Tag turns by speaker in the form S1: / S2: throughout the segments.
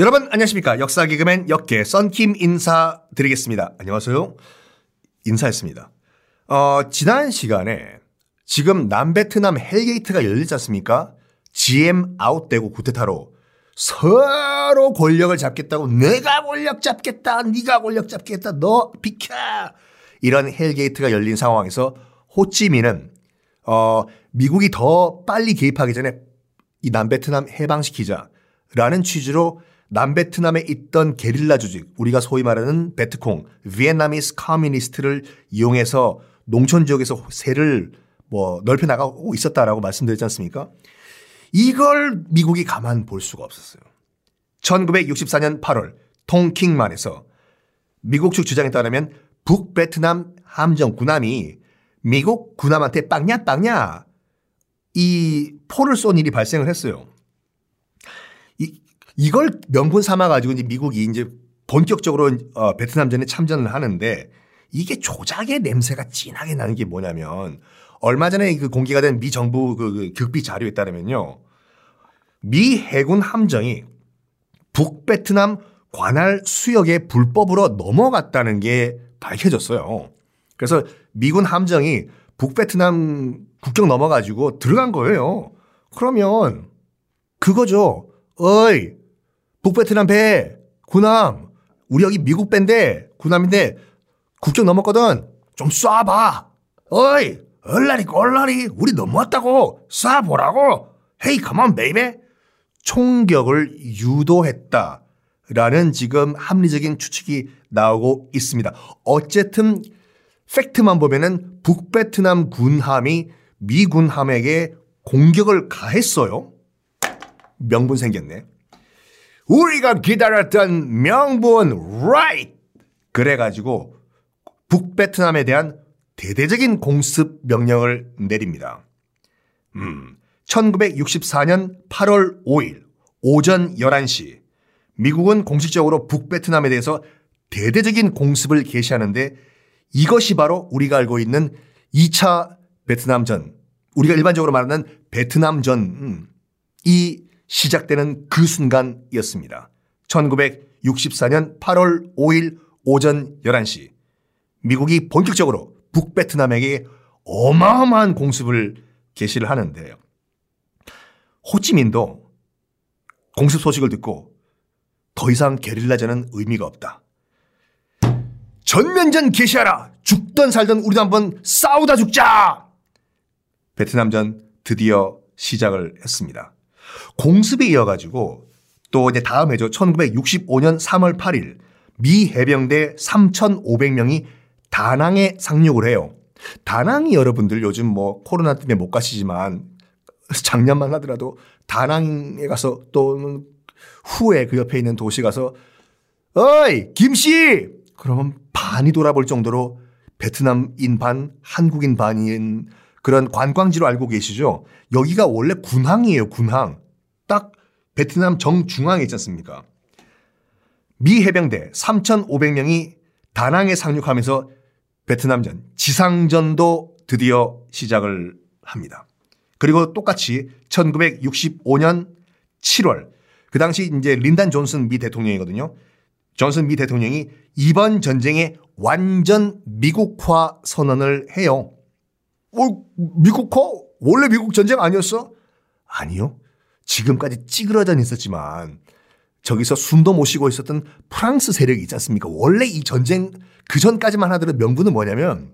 S1: 여러분 안녕하십니까 역사 개그맨 역개 썬킴 인사드리겠습니다. 안녕하세요. 인사했습니다. 어, 지난 시간에 지금 남베트남 헬게이트가 열리지 않습니까? 지엠 아웃되고 쿠데타로 서로 권력을 잡겠다고 내가 권력 잡겠다 네가 권력 잡겠다 너 비켜 이런 헬게이트가 열린 상황에서 호찌민은 어, 미국이 더 빨리 개입하기 전에 이 남베트남 해방시키자라는 취지로 남베트남에 있던 게릴라 조직, 우리가 소위 말하는 베트콩, Vietnamese Communist를 이용해서 농촌 지역에서 세를 뭐 넓혀 나가고 있었다라고 말씀드렸지 않습니까? 이걸 미국이 가만 볼 수가 없었어요. 1964년 8월 통킹만에서 미국 측 주장에 따르면 북베트남 함정 군함이 미국 군함한테 빵냐 빵냐 이 포를 쏜 일이 발생을 했어요. 이, 이걸 명분 삼아 가지고 이제 미국이 이제 본격적으로 어, 베트남전에 참전을 하는데 이게 조작의 냄새가 진하게 나는 게 뭐냐면 얼마 전에 그 공개가 된 미 정부 그, 그 극비 자료에 따르면요. 미 해군 함정이 북베트남 관할 수역에 불법으로 넘어갔다는 게 밝혀졌어요. 그래서 미군 함정이 북베트남 국경 넘어가지고 들어간 거예요. 그러면 그거죠. 어이, 북베트남 배, 군함, 우리 여기 미국 배인데, 군함인데, 국경 넘었거든. 좀 쏴봐. 어이, 얼라리 꼴라리, 우리 넘어왔다고. 쏴보라고. Hey, come on baby. 총격을 유도했다. 라는 지금 합리적인 추측이 나오고 있습니다. 어쨌든 팩트만 보면은 북베트남 군함이 미 군함에게 공격을 가했어요. 명분 생겼네. 우리가 기다렸던 명분 right. 그래가지고 북베트남에 대한 대대적인 공습 명령을 내립니다. 음, 1964년 8월 5일 오전 11시 미국은 공식적으로 북베트남에 대해서 대대적인 공습을 개시하는데 이것이 바로 우리가 알고 있는 2차 베트남전, 우리가 일반적으로 말하는 베트남전이 시작되는 그 순간이었습니다. 1964년 8월 5일 오전 11시 미국이 본격적으로 북베트남에게 어마어마한 공습을 개시를 하는데요. 호찌민도 공습 소식을 듣고 더 이상 게릴라전은 의미가 없다. 전면전 개시하라! 죽던 살던 우리도 한번 싸우다 죽자! 베트남전 드디어 시작을 했습니다. 공습에 이어가지고 또 이제 다음 해죠. 1965년 3월 8일 미 해병대 3,500명이 다낭에 상륙을 해요. 다낭이 여러분들 요즘 뭐 코로나 때문에 못 가시지만 작년만 하더라도 다낭에 가서 또 후에 그 옆에 있는 도시 가서 어이 김씨 그러면 반이 돌아볼 정도로 베트남인 반 한국인 반인 그런 관광지로 알고 계시죠? 여기가 원래 군항이에요 군항 딱 베트남 정중앙에 있지 않습니까? 미 해병대 3,500명이 다낭에 상륙하면서 베트남전 지상전도 드디어 시작을 합니다. 그리고 똑같이 1965년 7월 그 당시 이제 린단 존슨 미 대통령이거든요. 존슨 미 대통령이 이번 전쟁에 완전 미국화 선언을 해요. 어, 미국화? 원래 미국 전쟁 아니었어? 아니요. 지금까지 찌그러져 있었지만 저기서 숨도 못 쉬고 있었던 프랑스 세력이 있지 않습니까? 원래 이 전쟁 그 전까지만 하더라도 명분은 뭐냐면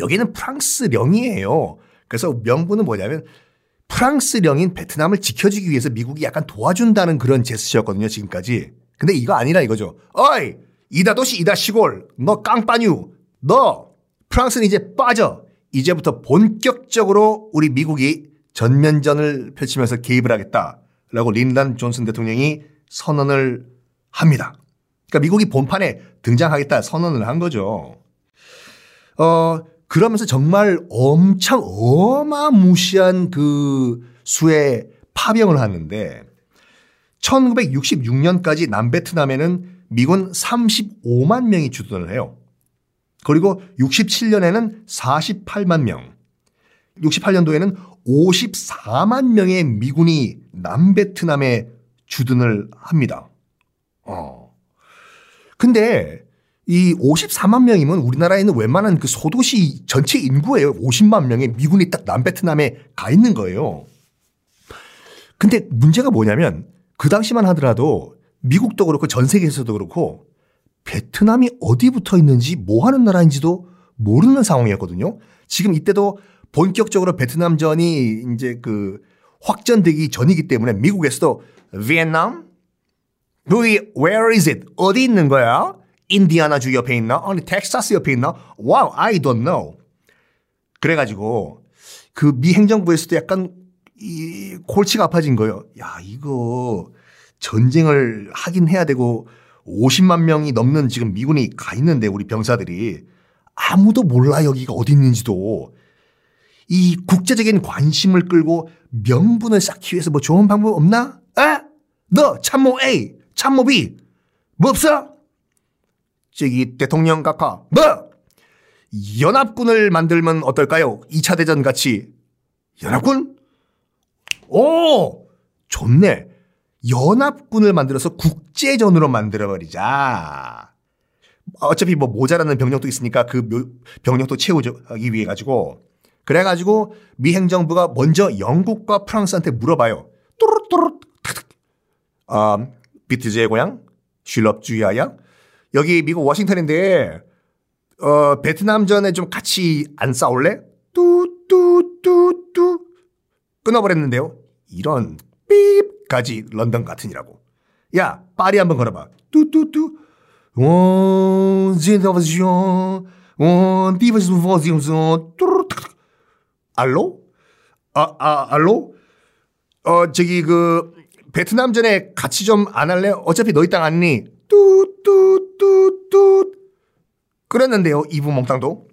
S1: 여기는 프랑스령이에요. 그래서 명분은 뭐냐면 프랑스령인 베트남을 지켜주기 위해서 미국이 약간 도와준다는 그런 제스처였거든요, 지금까지. 근데 이거 아니라 이거죠. 어이! 이다 도시, 이다 시골. 너 깡빠뉴. 너 프랑스는 이제 빠져. 이제부터 본격적으로 우리 미국이 전면전을 펼치면서 개입을 하겠다라고 린단 존슨 대통령이 선언을 합니다. 그러니까 미국이 본판에 등장하겠다 선언을 한 거죠. 어, 그러면서 정말 엄청 어마무시한 그 수의 파병을 하는데 1966년까지 남베트남에는 미군 35만 명이 주둔을 해요. 그리고 67년에는 48만 명, 68년도에는 54만 명의 미군이 남베트남에 주둔을 합니다. 어. 근데 이 54만 명이면 우리나라에 있는 웬만한 그 소도시 전체 인구예요. 50만 명의 미군이 딱 남베트남에 가 있는 거예요. 근데 문제가 뭐냐면 그 당시만 하더라도 미국도 그렇고 전 세계에서도 그렇고 베트남이 어디 붙어 있는지 뭐 하는 나라인지도 모르는 상황이었거든요. 지금 이때도 본격적으로 베트남전이 이제 그 확전되기 전이기 때문에 미국에서도 베트남? 거기 where is it? 어디 있는 거야? 인디아나주 옆에 있나? 아니 텍사스 옆에 있나? Wow, I don't know. 그래가지고 그 미 행정부에서도 약간 이 골치가 아파진 거예요. 야 이거 전쟁을 하긴 해야 되고 50만 명이 넘는 지금 미군이 가 있는데 우리 병사들이 아무도 몰라 여기가 어디 있는지도 이 국제적인 관심을 끌고 명분을 쌓기 위해서 뭐 좋은 방법 없나? 아? 너 참모 A, 참모 B 뭐 없어? 저기 대통령 각하 뭐? 연합군을 만들면 어떨까요? 2차 대전 같이 연합군? 오 좋네. 연합군을 만들어서 국제전으로 만들어버리자. 어차피 뭐 모자라는 병력도 있으니까 그 병력도 채우기 위해 가지고 그래가지고 미 행정부가 먼저 영국과 프랑스한테 물어봐요. 뚜루뚜루 아, 비트즈의 고향 슐럽주의하야 여기 미국 워싱턴인데 어, 베트남 전에 좀 같이 안 싸울래? 뚜뚜뚜뚜 끊어버렸는데요. 이런 삐까지 런던 같으니라고. 야 파리 한번 걸어봐. 뚜뚜뚜 원 진더버전 원 디버전 뚜루 알로? 아, 아, 알로? 어, 저기 그 베트남전에 같이 좀 안 할래? 어차피 너희 땅 아니니? 뚜뚜뚜뚜 그랬는데요. 이부 몽땅도.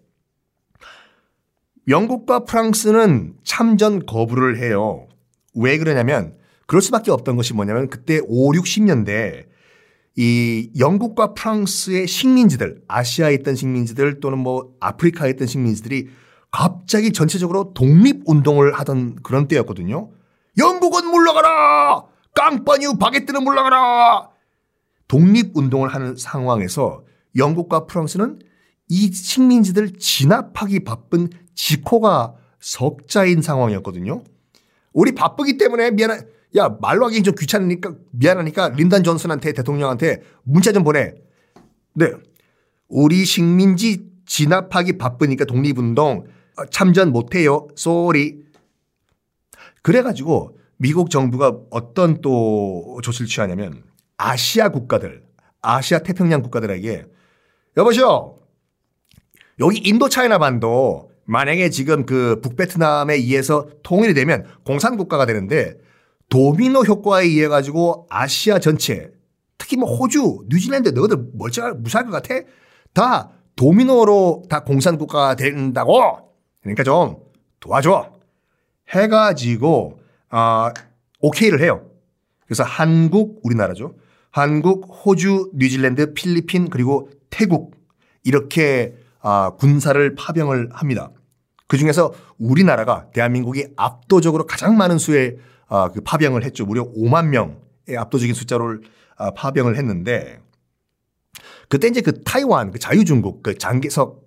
S1: 영국과 프랑스는 참전 거부를 해요. 왜 그러냐면 그럴 수밖에 없던 것이 뭐냐면 그때 5, 60년대 이 영국과 프랑스의 식민지들, 아시아에 있던 식민지들 또는 뭐 아프리카에 있던 식민지들이 갑자기 전체적으로 독립운동을 하던 그런 때였거든요. 영국은 물러가라! 깡빠뉴 바게트는 물러가라! 독립운동을 하는 상황에서 영국과 프랑스는 이 식민지들 진압하기 바쁜 지코가 석자인 상황이었거든요. 우리 바쁘기 때문에 미안해. 야, 말로 하기 좀 귀찮으니까 미안하니까 린단 존슨한테 대통령한테 문자 좀 보내. 네. 우리 식민지 진압하기 바쁘니까 독립운동 어, 참전 못해요. 쏘리. 그래가지고 미국 정부가 어떤 또 조치를 취하냐면 아시아 국가들, 아시아 태평양 국가들에게 여보시오. 여기 인도 차이나 반도 만약에 지금 그 북베트남에 의해서 통일이 되면 공산 국가가 되는데 도미노 효과에 의해 가지고 아시아 전체 특히 뭐 호주, 뉴질랜드 너희들 멀쩡할 무사할 것 같아? 다 도미노로 다 공산 국가가 된다고 그러니까 좀 도와줘. 해가지고, 아, 오케이를 해요. 그래서 한국, 우리나라죠. 한국, 호주, 뉴질랜드, 필리핀, 그리고 태국. 이렇게 아, 군사를 파병을 합니다. 그 중에서 우리나라가 대한민국이 압도적으로 가장 많은 수의 아, 그 파병을 했죠. 무려 5만 명의 압도적인 숫자를 아, 파병을 했는데 그때 이제 그 타이완, 그 자유중국, 그 장개석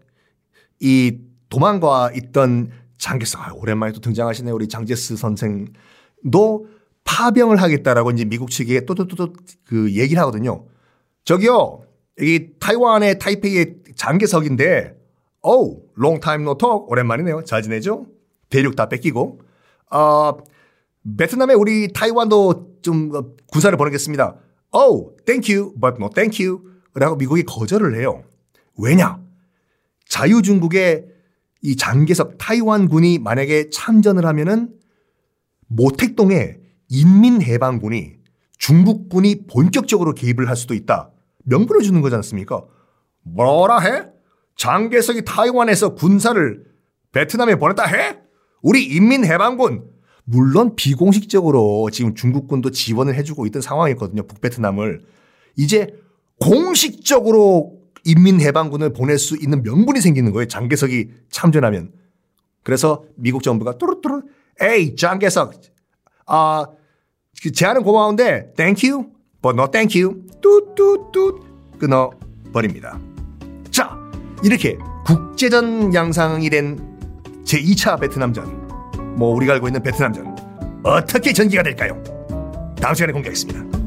S1: 이 도망가 있던 장개석, 아, 오랜만에 또 등장하시네 우리 장제스 선생도 파병을 하겠다라고 이제 미국 측에 또또또 그 얘기를 하거든요. 저기요, 여기 타이완의 타이페이의 장개석인데, 어우, no talk. 오랜만이네요. 잘 지내죠? 대륙 다 뺏기고. 어, 베트남에 우리 타이완도 좀 군사를 보내겠습니다. Thank you, but no you. 라고 미국이 거절을 해요. 왜냐? 자유중국의 이 장개석 타이완군이 만약에 참전을 하면은 모택동에 인민해방군이 중국군이 본격적으로 개입을 할 수도 있다. 명분을 주는 거지 않습니까? 뭐라 해? 장개석이 타이완에서 군사를 베트남에 보냈다 해? 우리 인민해방군 물론 비공식적으로 지금 중국군도 지원을 해주고 있던 상황이었거든요. 북베트남을. 이제 공식적으로 인민해방군을 보낼 수 있는 명분이 생기는 거예요. 장개석이 참전하면. 그래서 미국 정부가 뚜루뚜루 에이 장개석 아그 제안은 고마운데 thank you but no thank you. 뚜뚜뚜 끊어 버립니다. 자, 이렇게 국제전 양상이 된 제2차 베트남전. 뭐 우리가 알고 있는 베트남전 어떻게 전개가 될까요? 다음 시간에 공개하겠습니다.